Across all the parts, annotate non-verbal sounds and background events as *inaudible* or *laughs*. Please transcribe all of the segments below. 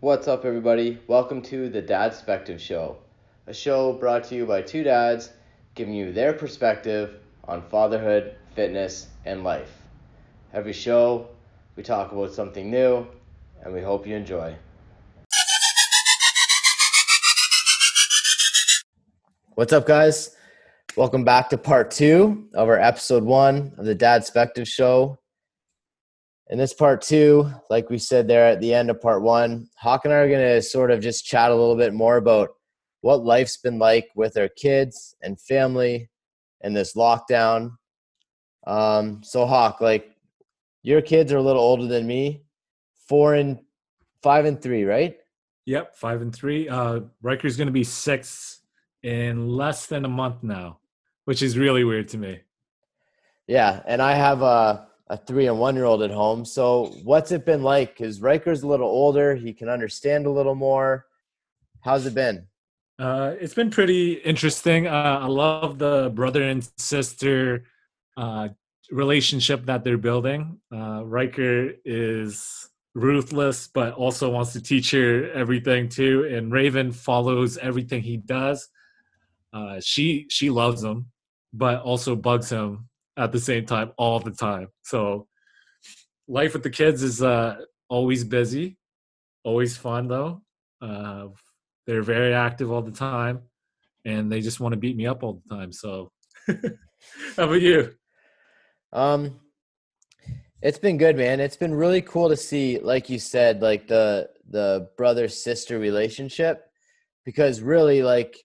What's up, everybody? Welcome to the Dadspective Show, a show brought to you by two dads giving you their perspective on fatherhood, fitness, and life. Every show, we talk about something new, and we hope you enjoy. What's up, guys? Welcome back to part two of our episode one of the Dadspective Show. In this part two, like we said there at the end of part one, Hawk and I are going to sort of just chat a little bit more about what life's been like with our kids and family in this lockdown. Um, so, Hawk, like your kids are a little older than me, four and five and three, right? Yep, five and three. Uh, Riker's going to be six in less than a month now, which is really weird to me. Yeah, and I have a a three and one year old at home. So what's it been like? Because Riker's a little older, he can understand a little more. How's it been? Uh, it's been pretty interesting. Uh, I love the brother and sister uh, relationship that they're building. Uh, Riker is ruthless, but also wants to teach her everything too. And Raven follows everything he does. Uh, she she loves him, but also bugs him at the same time all the time. So life with the kids is uh, always busy, always fun though. Uh, they're very active all the time, and they just want to beat me up all the time. So, *laughs* how about you? Um, it's been good, man. It's been really cool to see, like you said, like the the brother sister relationship, because really, like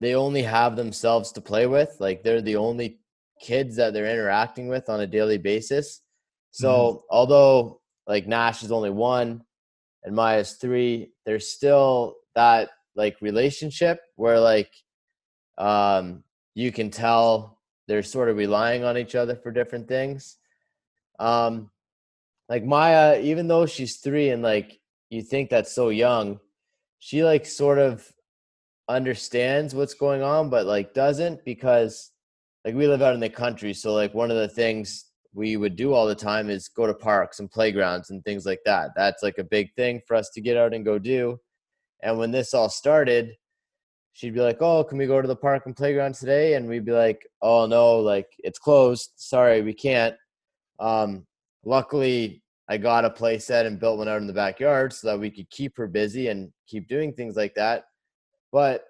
they only have themselves to play with. Like they're the only kids that they're interacting with on a daily basis. So mm-hmm. although like Nash is only one and Maya's three, there's still that like relationship where like um you can tell they're sort of relying on each other for different things. Um like Maya, even though she's three and like you think that's so young, she like sort of understands what's going on, but like doesn't because like we live out in the country so like one of the things we would do all the time is go to parks and playgrounds and things like that. That's like a big thing for us to get out and go do. And when this all started she'd be like oh can we go to the park and playground today? And we'd be like oh no like it's closed. Sorry we can't. Um luckily i got a play set and built one out in the backyard so that we could keep her busy and keep doing things like that. But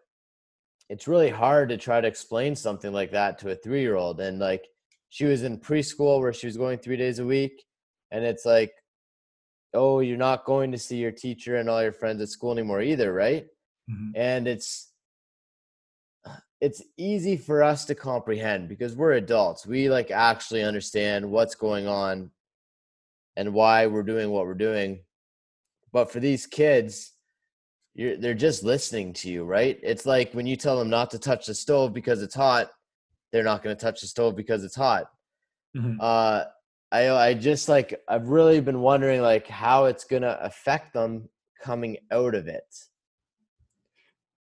it's really hard to try to explain something like that to a three year old. And like she was in preschool where she was going three days a week. And it's like, oh, you're not going to see your teacher and all your friends at school anymore either, right? Mm-hmm. And it's, it's easy for us to comprehend because we're adults. We like actually understand what's going on and why we're doing what we're doing. But for these kids, you're they're just listening to you, right? It's like when you tell them not to touch the stove because it's hot, they're not going to touch the stove because it's hot. Mm-hmm. Uh, I I just like I've really been wondering like how it's going to affect them coming out of it.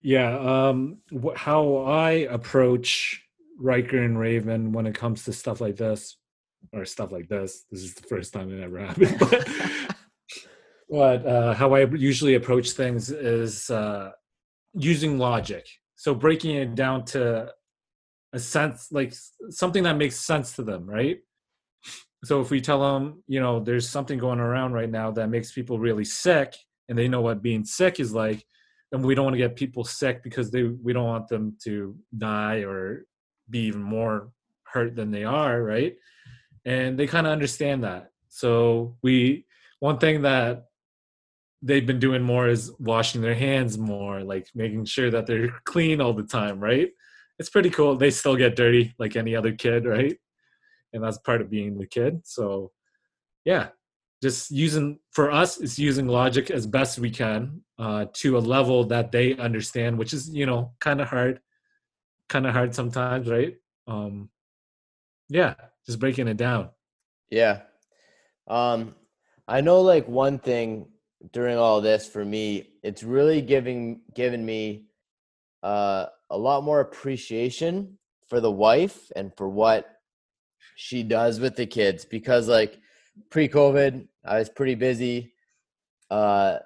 Yeah, um, wh- how I approach Riker and Raven when it comes to stuff like this, or stuff like this. This is the first time it ever *laughs* happened, but what uh, how I usually approach things is uh, using logic. So breaking it down to a sense, like something that makes sense to them, right? So if we tell them, you know, there's something going around right now that makes people really sick, and they know what being sick is like, then we don't want to get people sick because they we don't want them to die or be even more hurt than they are, right? And they kind of understand that. So we one thing that they've been doing more is washing their hands more, like making sure that they're *laughs* clean all the time, right? It's pretty cool. They still get dirty like any other kid, right? And that's part of being the kid. So, yeah, just using for us is using logic as best we can uh, to a level that they understand, which is you know kind of hard, kind of hard sometimes, right? Um, yeah, just breaking it down. Yeah, um, I know like one thing during all this for me, it's really giving given me uh, a lot more appreciation for the wife and for what she does with the kids because like pre-COVID, I was pretty busy. Uh,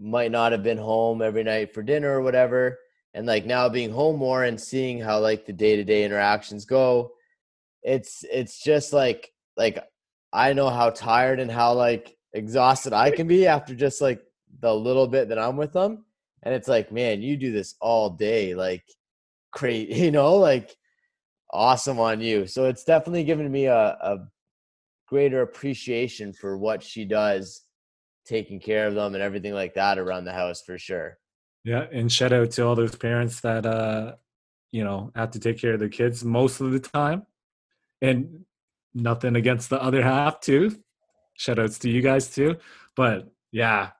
might not have been home every night for dinner or whatever and like now being home more and seeing how like the day-to-day interactions go it's it's just like like i know how tired and how like exhausted i can be after just like the little bit that i'm with them and it's like man you do this all day like great *laughs* you know like awesome on you. So it's definitely given me a, a greater appreciation for what she does taking care of them and everything like that around the house for sure. Yeah and shout out to all those parents that uh you know have to take care of their kids most of the time and nothing against the other half too shout outs to you guys too but yeah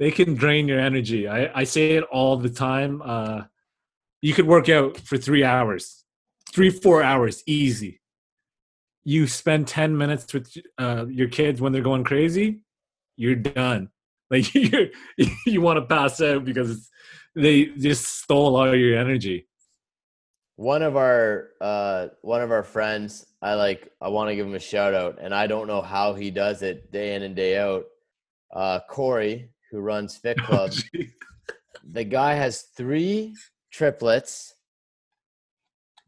they can drain your energy. I, I say it all the time uh you could work out for three hours three four hours easy. You spend 10 minutes with uh, your kids when they're going crazy you're done. *laughs* Like *laughs* you you want to pass out because they just stole all your energy one of our uh one of our friends i like i want to give him a shout out and i don't know how he does it day in and day out. Uh corey who runs *laughs* fit Oh, club the guy has three triplets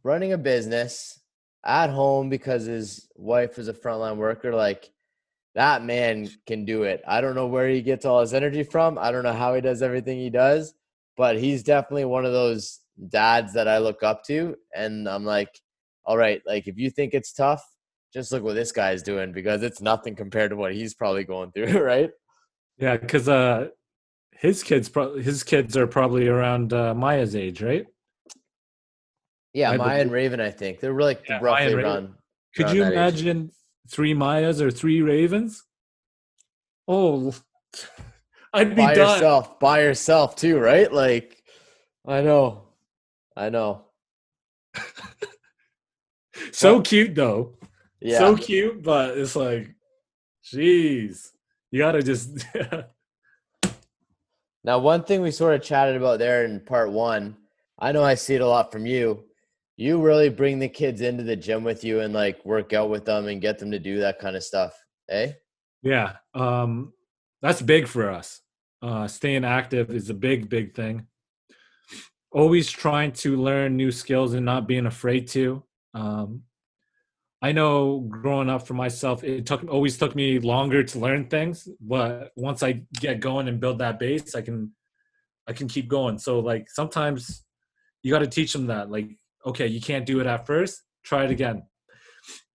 running a business at home because his wife is a frontline worker like that man can do it. I don't know where he gets all his energy from i don't know how he does everything he does but he's definitely one of those dads that i look up to and i'm like all right like if you think it's tough just look what this guy's doing because it's nothing compared to what he's probably going through *laughs* right? Yeah because uh his kids pro- his kids are probably around uh, maya's age right? Yeah I maya and raven i think. They're like Yeah, roughly around could around you that age. imagine three mayas or three ravens? Oh *laughs* i'd be by done. yourself by yourself too right? Like i know i know. So cute though. Yeah. so cute but it's like jeez. You gotta just *laughs* now one thing we sort of chatted about there in part one i know i see it a lot from you. You really bring the kids into the gym with you and like work out with them and get them to do that kind of stuff eh? Yeah, um, that's big for us. Uh, staying active is a big, big thing. Always trying to learn new skills and not being afraid to. Um, I know growing up for myself, it took always took me longer to learn things, but once I get going and build that base, I can I can keep going. So like sometimes you got to teach them that like okay, you can't do it at first, try it again.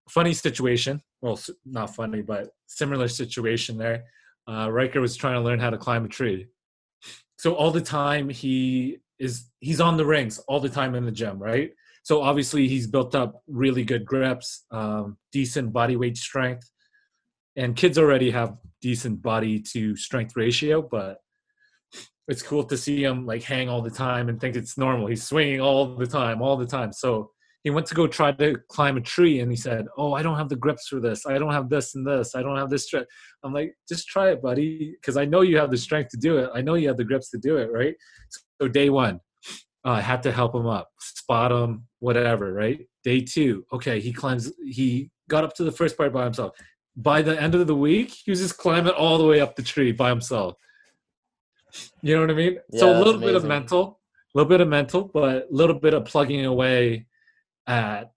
Funny situation, well, not funny, but similar situation there. Uh, Riker was trying to learn how to climb a tree. So all the time he is he's on the rings all the time in the gym, right? So obviously he's built up really good grips, um, decent body weight strength, and kids already have decent body to strength ratio, but it's cool to see him like hang all the time and think it's normal. He's swinging all the time, all the time. So he went to go try to climb a tree and he said, Oh, I don't have the grips for this. I don't have this and this. I don't have this strength. I'm like, just try it, buddy. Cause I know you have the strength to do it. I know you have the grips to do it. Right. So day one, uh, I had to help him up, spot him, whatever. Right. Day two, okay, he climbs, he got up to the first part by himself. By the end of the week, he was just climbing all the way up the tree by himself. You know what I mean? so a little bit of mental, a little bit of mental, but a little bit of plugging away at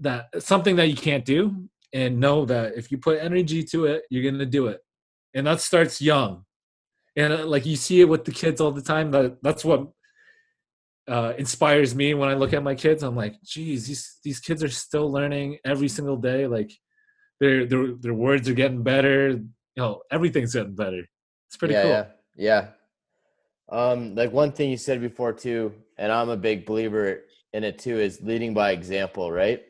that something that you can't do and know that if you put energy to it, you're going to do it. And that starts young. And uh, like you see it with the kids all the time. That that's what uh, inspires me when I look at my kids. I'm like, geez, these these kids are still learning every single day. Like their their their words are getting better. You know, everything's getting better. It's pretty yeah, cool. Yeah, yeah. Um, like one thing you said before too, and I'm a big believer in it too, is leading by example, right?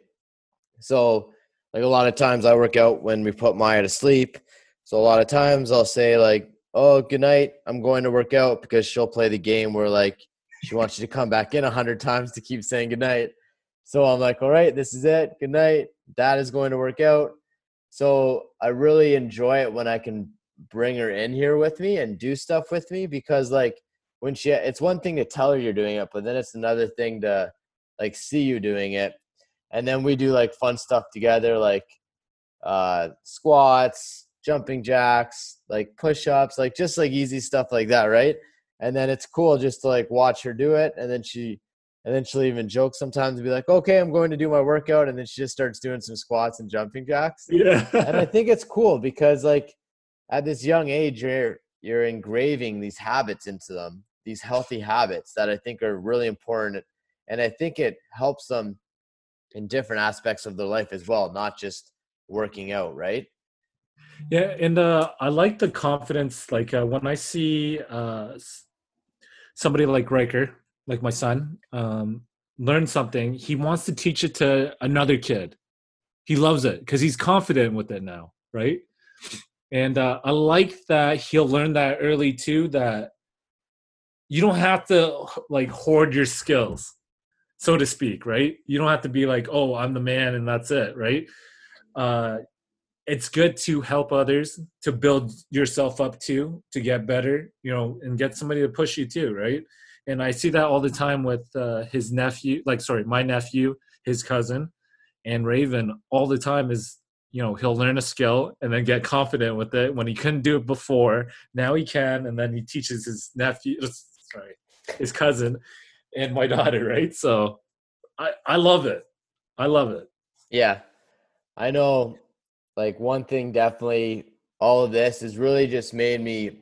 So, like a lot of times I work out when we put Maya to sleep. So a lot of times I'll say like, "Oh, good night. I'm going to work out," because she'll play the game where like she wants you to come back in a hundred times to keep saying good night. So I'm like, "All right, this is it. Good night. Dad is going to work out." So I really enjoy it when I can bring her in here with me and do stuff with me because like when she it's one thing to tell her you're doing it but then it's another thing to like see you doing it and then we do like fun stuff together like uh squats jumping jacks, like push-ups, like just like easy stuff like that, right? And then it's cool just to like watch her do it, and then she, and then she'll even joke sometimes and be like, "Okay, I'm going to do my workout," and then she just starts doing some squats and jumping jacks. Yeah. and I think it's cool because like at this young age, you're you're engraving these habits into them, these healthy habits that I think are really important, and I think it helps them in different aspects of their life as well, not just working out, right? Yeah, and uh, I like the confidence. Like uh, when I see uh, somebody like Riker, like my son, um, learn something, he wants to teach it to another kid. He loves it because he's confident with it now, right? And uh, I like that he'll learn that early too. That you don't have to like hoard your skills, so to speak, right? You don't have to be like, oh, I'm the man and that's it, right? Uh, it's good to help others to build yourself up too to get better you know and get somebody to push you too right and i see that all the time with uh, his nephew like sorry my nephew his cousin and raven all the time is you know he'll learn a skill and then get confident with it when he couldn't do it before now he can and then he teaches his nephew sorry his cousin and my *laughs* daughter right so i i love it i love it Yeah. I know like one thing definitely all of this has really just made me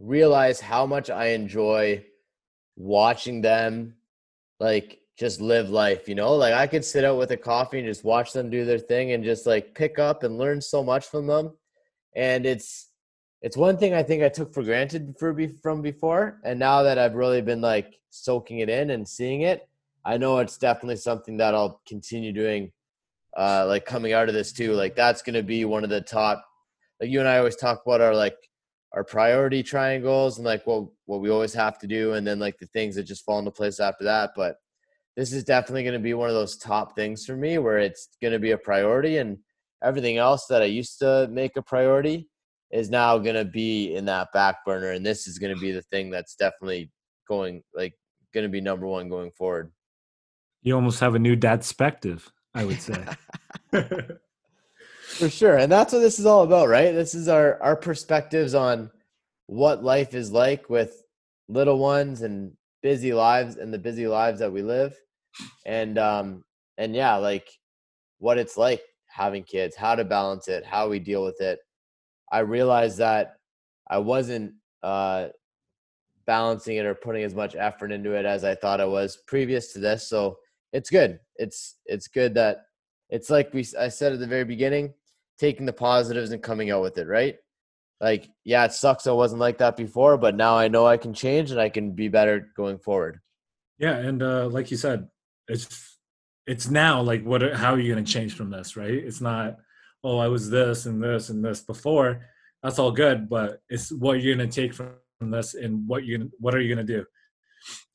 realize how much I enjoy watching them like just live life, you know? Like I could sit out with a coffee and just watch them do their thing and just like pick up and learn so much from them. And it's it's one thing I think I took for granted for be, from before, and now that I've really been like soaking it in and seeing it, I know it's definitely something that I'll continue doing uh, like coming out of this too. Like that's to be one of the top. Like you and I always talk about our like our priority triangles and like what what we always have to do, and then like the things that just fall into place after that. But this is definitely to be one of those top things for me where it's to be a priority, and everything else that I used to make a priority is now going to be in that back burner, and this is going to be the thing that's definitely going like going to be number one going forward. you almost have a new dad perspective i would say *laughs* *laughs* For sure. And that's what this is all about, right? This is our our perspectives on what life is like with little ones and busy lives and the busy lives that we live. And um and yeah, like what it's like having kids, how to balance it, how we deal with it. I realized that I wasn't uh balancing it or putting as much effort into it as I thought I was previous to this. So it's good. It's it's good that it's like we I said at the very beginning, taking the positives and coming out with it, right? Like, yeah, it sucks I wasn't like that before, but now I know I can change and I can be better going forward. Yeah, and uh, like you said, it's it's now like what? How are you going to change from this? Right? It's not. Oh, I was this and this and this before. That's all good, but it's what you're going to take from this and what you what are you going to do?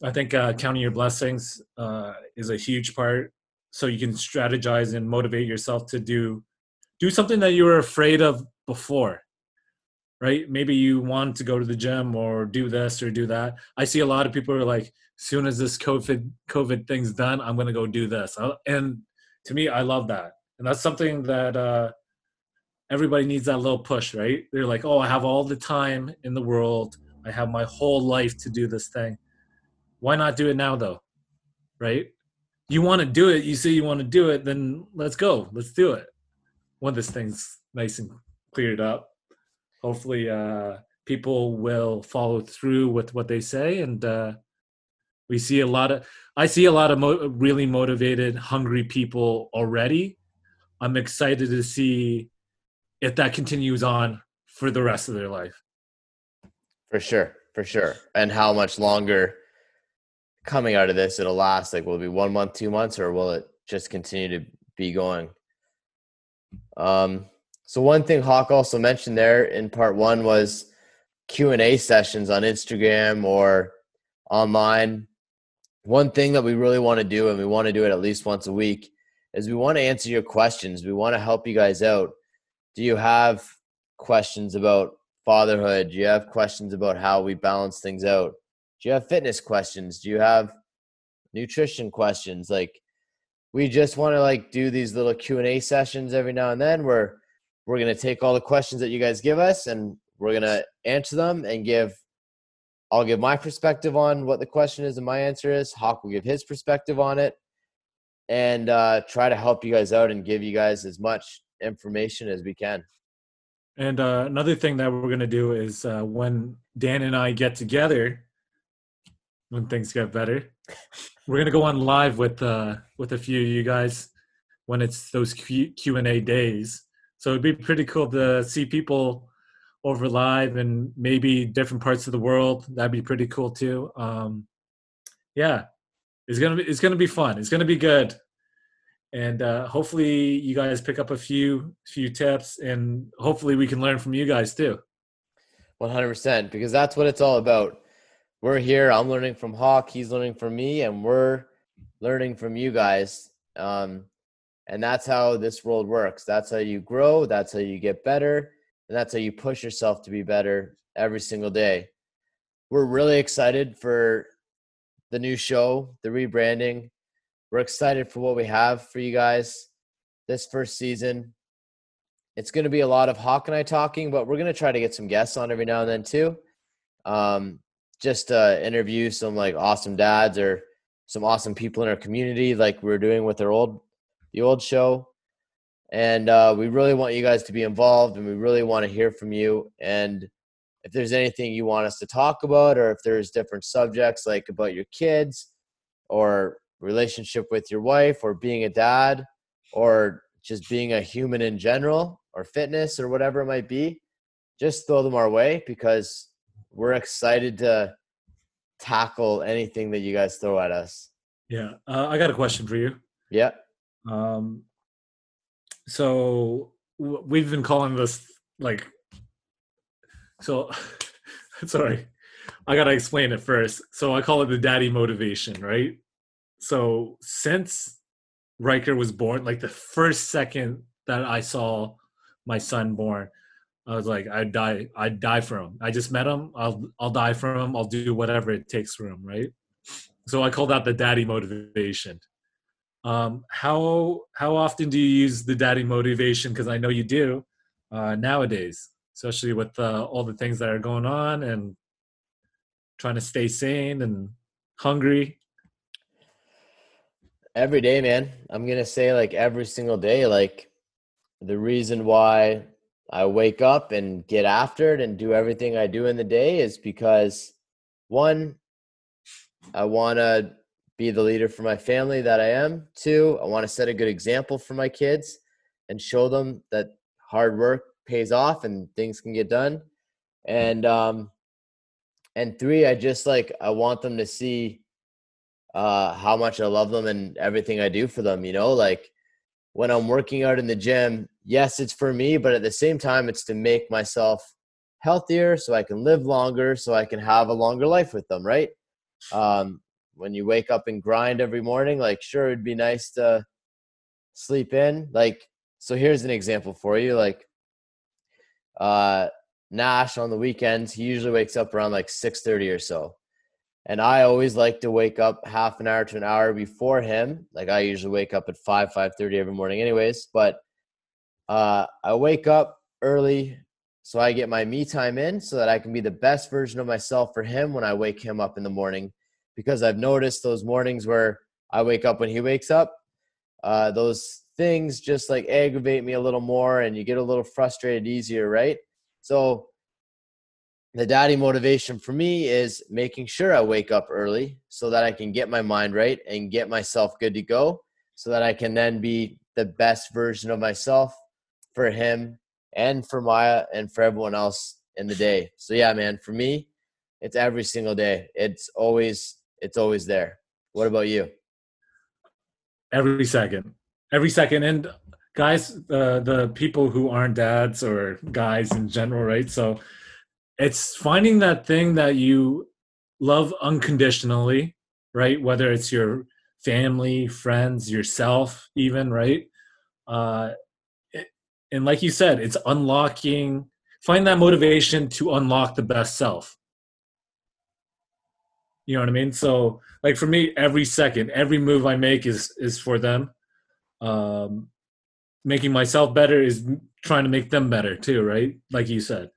I think uh, counting your blessings uh, is a huge part, so you can strategize and motivate yourself to do do something that you were afraid of before. Right? Maybe you want to go to the gym or do this or do that. I see a lot of people are like, soon as this COVID COVID thing's done, I'm gonna go do this. And to me, I love that, and that's something that uh, everybody needs that little push, right? They're like, oh, I have all the time in the world. I have my whole life to do this thing. Why not do it now, though? Right? You want to do it. You say you want to do it. Then let's go. Let's do it. When this thing's nice and cleared up, hopefully, uh, people will follow through with what they say and. Uh, we see a lot of i see a lot of mo- really motivated hungry people already i'm excited to see if that continues on for the rest of their life For sure, for sure. And how much longer coming out of this it'll last? Like will it be one month, two months, or will it just continue to be going? Um so one thing Hawk also mentioned there in part one was Q and A sessions on Instagram or online. One thing that we really want to do, and we want to do it at least once a week, is we want to answer your questions. We want to help you guys out. Do you have questions about fatherhood? Do you have questions about how we balance things out? Do you have fitness questions? Do you have nutrition questions? Like we just want to like do these little Q&A sessions every now and then where we're going to take all the questions that you guys give us and we're going to answer them and give I'll give my perspective on what the question is and my answer is. Hawk will give his perspective on it and uh, try to help you guys out and give you guys as much information as we can. And uh, another thing that we're going to do is uh, when Dan and I get together, when things get better, we're going to go on live with uh, with a few of you guys when it's those Q and A days. So it'd be pretty cool to see people over live and maybe different parts of the world. That'd be pretty cool too. Um, yeah, it's gonna be it's gonna be fun. It's gonna be good, and uh, hopefully you guys pick up a few few tips, and hopefully we can learn from you guys too. One hundred percent, because that's what it's all about. We're here. I'm learning from Hawk. He's learning from me, and we're learning from you guys. Um, and that's how this world works. That's how you grow. That's how you get better and that's how you push yourself to be better every single day. We're really excited for the new show, the rebranding. We're excited for what we have for you guys this first season. It's going to be a lot of Hawk and I talking, but we're going to try to get some guests on every now and then too. Um, just to interview some like awesome dads or some awesome people in our community, like we are doing with our old the old show and uh, we really want you guys to be involved and we really want to hear from you and if there's anything you want us to talk about or if there's different subjects like about your kids or relationship with your wife or being a dad or just being a human in general or fitness or whatever it might be just throw them our way because we're excited to tackle anything that you guys throw at us. Yeah uh, i got a question for you. Yeah. Um so we've been calling this like so *laughs* sorry. I gotta explain it first. So i call it the daddy motivation right? So since Riker was born like the first second that i saw my son born i was like i'd die i'd die for him. I just met him. I'll i'll die for him. I'll do whatever it takes for him right? So i call that the daddy motivation. Um, how how often do you use the daddy motivation? Because I know you do uh, nowadays, especially with uh, all the things that are going on and trying to stay sane and hungry. Every day, man. I'm gonna say like every single day. Like the reason why I wake up and get after it and do everything I do in the day is because one, I want to be the leader for my family that I am. Two, I want to set a good example for my kids and show them that hard work pays off and things can get done. And um and three, I just like I want them to see uh how much I love them and everything I do for them, you know, like when I'm working out in the gym, yes, it's for me, but at the same time it's to make myself healthier so I can live longer so I can have a longer life with them, right? Um when you wake up and grind every morning like sure it'd be nice to sleep in like so here's an example for you like uh nash on the weekends he usually wakes up around like 6.30 or so. And i always like to wake up half an hour to an hour before him like i usually wake up at 5 5.30 every morning anyways but uh i wake up early so i get my me time in so that i can be the best version of myself for him when i wake him up in the morning because I've noticed those mornings where I wake up when he wakes up, uh, those things just like aggravate me a little more and you get a little frustrated easier, right? So the daddy motivation for me is making sure I wake up early so that I can get my mind right and get myself good to go so that I can then be the best version of myself for him and for Maya and for everyone else in the day. So yeah, man, for me, it's every single day. It's always it's always there. What about you? Every second, every second, and guys, uh, the people who aren't dads or guys in general, right? So it's finding that thing that you love unconditionally, right? Whether it's your family, friends, yourself, even, right? Uh, and like you said, it's unlocking. Find that motivation to unlock the best self you know what I mean? So like for me, every second, every move I make is is for them. Um, making myself better is trying to make them better too, right? Like you said.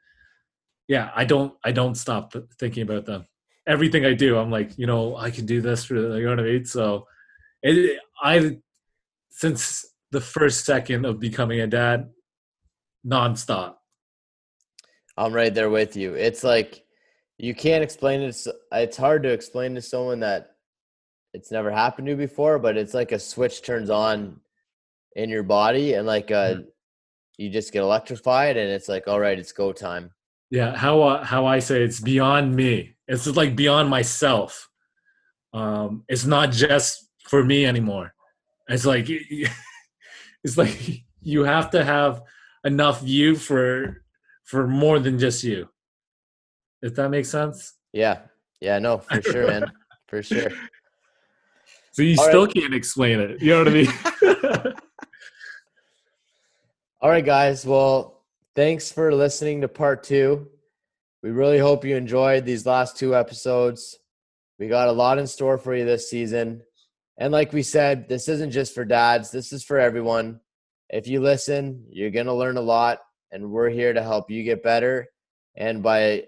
Yeah, I don't I don't stop thinking about them. Everything I do, I'm like, you know, I can do this for you know what I mean. So, it, I since the first second of becoming a dad, nonstop. I'm right there with you. It's like you can't explain it. It's hard to explain to someone that it's never happened to you before, but it's like a switch turns on in your body and like uh, mm-hmm. you just get electrified and it's like, all right, it's go time. Yeah, how uh, how I say it's beyond me. It's like beyond myself. Um, it's not just for me anymore. It's like *laughs* it's like *laughs* you have to have enough you for for more than just you. If that makes sense. Yeah. Yeah. No, for sure, man. *laughs* For sure. So you All still right. can't explain it. You know what I mean? *laughs* All right, guys. Well, thanks for listening to part two. We really hope you enjoyed these last two episodes. We got a lot in store for you this season. And like we said, this isn't just for dads, this is for everyone. If you listen, you're going to learn a lot, and we're here to help you get better. And by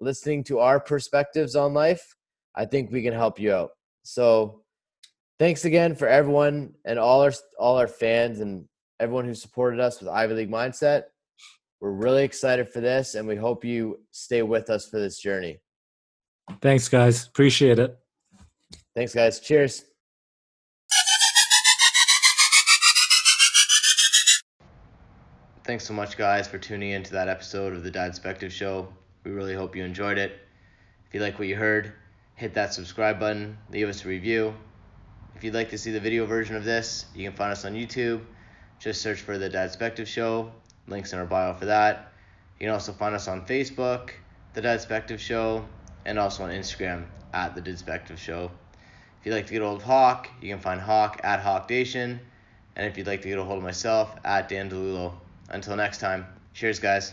listening to our perspectives on life, I think we can help you out. So, thanks again for everyone and all our all our fans and everyone who supported us with IV League Mindset. We're really excited for this, and we hope you stay with us for this journey. Thanks, guys. Appreciate it. Thanks, guys. Cheers. Thanks so much, guys, for tuning in to that episode of the Dadspective Show. We really hope you enjoyed it. If you like what you heard, hit that subscribe button, leave us a review. If you'd like to see the video version of this, you can find us on YouTube. Just search for the Dad Show. Links in our bio for that. You can also find us on Facebook, the Dad Show, and also on Instagram at the Dad Show. If you'd like to get a hold of Hawk, you can find Hawk at Hawkdation. And if you'd like to get a hold of myself, at Dan DiLullo. Until next time, cheers, guys.